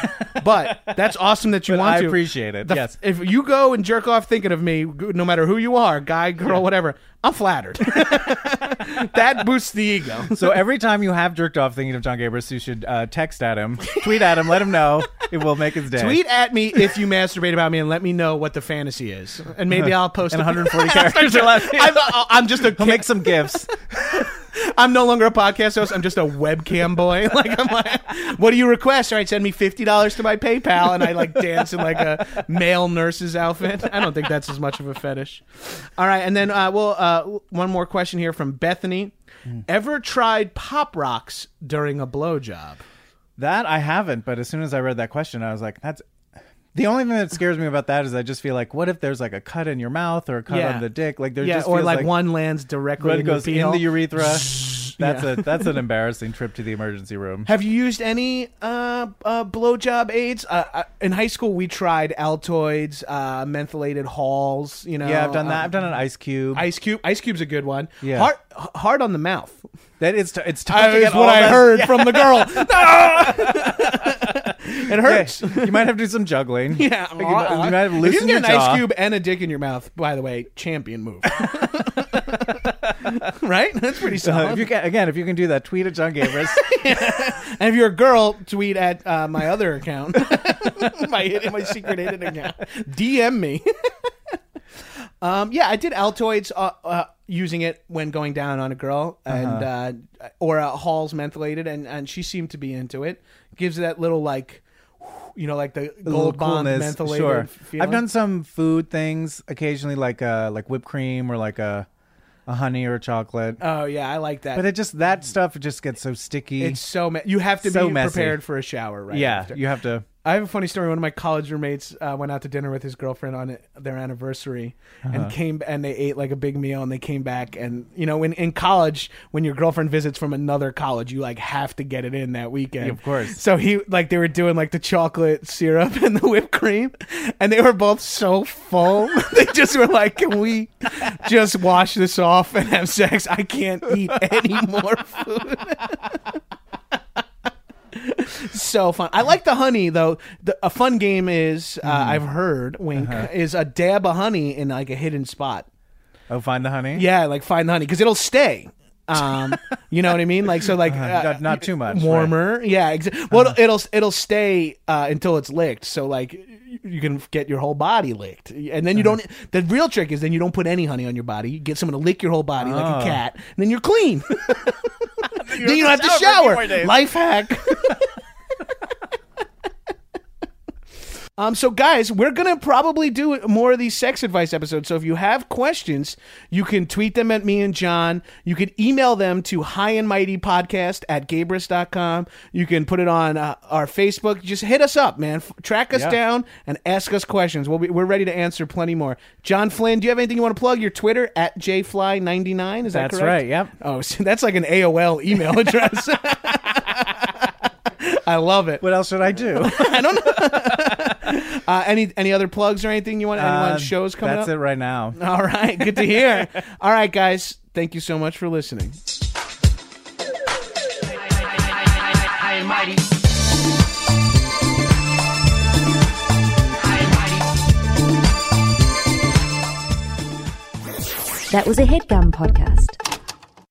but that's awesome that you But want I to. appreciate it, The- yes. If you go and jerk off thinking of me, no matter who you are, guy, girl, whatever, I'm flattered. that boosts the ego. So every time you have jerked off thinking of John Gabrus, you should uh, text at him, tweet at him, let him know. It will make his day. Tweet at me if you masturbate about me and let me know what the fantasy is, and maybe I'll post and a- 140 characters or less. I'm, I'm just a He'll make some gifts. I'm no longer a podcast host. I'm just a webcam boy. Like I'm like, what do you request? All right, send me fifty dollars to my PayPal, and I like dance in like a male nurse's outfit. I don't think that's as much of a fetish. All right, and then uh, well, uh, one more question here from Bethany. Ever tried pop rocks during a blowjob? That I haven't, but as soon as I read that question, I was like, that's. The only thing that scares me about that is I just feel like, what if there's like a cut in your mouth or a cut Yeah. on the dick? Like there yeah, just or feels like, one lands directly blood in goes your in peel. the urethra. That's a that's an embarrassing trip to the emergency room. Have you used any uh, uh, blowjob aids? Uh, uh, in high school, we tried Altoids, uh, mentholated halls. You know, Yeah, I've done that. uh, I've done an ice cube. Ice cube. Ice cube's a good one. Yeah. hard, h- hard on the mouth. that it's t- it's tough That is get what I that- heard from the girl. it hurts. Yeah, you might have to do some juggling. Yeah, you, might, you might have if you can your get an jaw. ice cube and a dick in your mouth, by the way, champion move. right? That's pretty Uh, solid. if you can, again, if you can do that, tweet at John Gabrus. And if you're a girl, tweet at uh, my other account, my hidden, my secret hidden account. DM me. Um, yeah, I did Altoids uh, uh, using it when going down on a girl, and uh or uh, Hall's mentholated, and and she seemed to be into it. Gives that little like, you know, like the gold bond coolness, mentholated. Sure. feeling. I've done some food things occasionally, like uh, like whipped cream or like a, a honey or a chocolate. Oh yeah, I like that. but it just that stuff just gets so sticky. it's so me- you have to So be messy. prepared for a shower, right? yeah, after. you have to. I have a funny story. One of my college roommates uh, went out to dinner with his girlfriend on their anniversary, and came and they ate like a big meal, and they came back, and you know, when in college, when your girlfriend visits from another college, you like have to get it in that weekend, Of course. So he like they were doing like the chocolate syrup and the whipped cream, and they were both so full, they just were like, "Can we just wash this off and have sex? I can't eat any more food." so fun. I like the honey though. The, a fun game is uh, I've heard wink is a dab of honey in like a hidden spot. Oh, find the honey. Yeah, like find the honey because it'll stay. Um, you know what I mean? Like so, like uh, Not- not too much, warmer. Yeah, exa- well, it'll, it'll it'll stay uh, until it's licked. So like you can get your whole body licked, and then you don't. The real trick is then you don't put any honey on your body. You get someone to lick your whole body like a Oh. cat, and then you're clean. then you don't have to shower for a few shower. more days. Life hack. Um, so guys, we're gonna probably do more of these sex advice episodes. So if you have questions, you can tweet them at me and John. You can email them to high and mighty podcast at gabrus.com. You can put it on uh, our Facebook. Just hit us up, man. F- track us Yeah. down and ask us questions. We'll be, we're ready to answer plenty more. John Flynn, do you have anything you want to plug? Your Twitter at jfly99. Is that That's correct? right. Yep. Oh, so that's like an AOL email address. I love it. What else should I do? Uh, any any other plugs or anything you want? Any Uh, shows coming That's up? That's it right now. All right, good to hear. All right, guys, thank you so much for listening. High and mighty. High and mighty. That was a headgum podcast.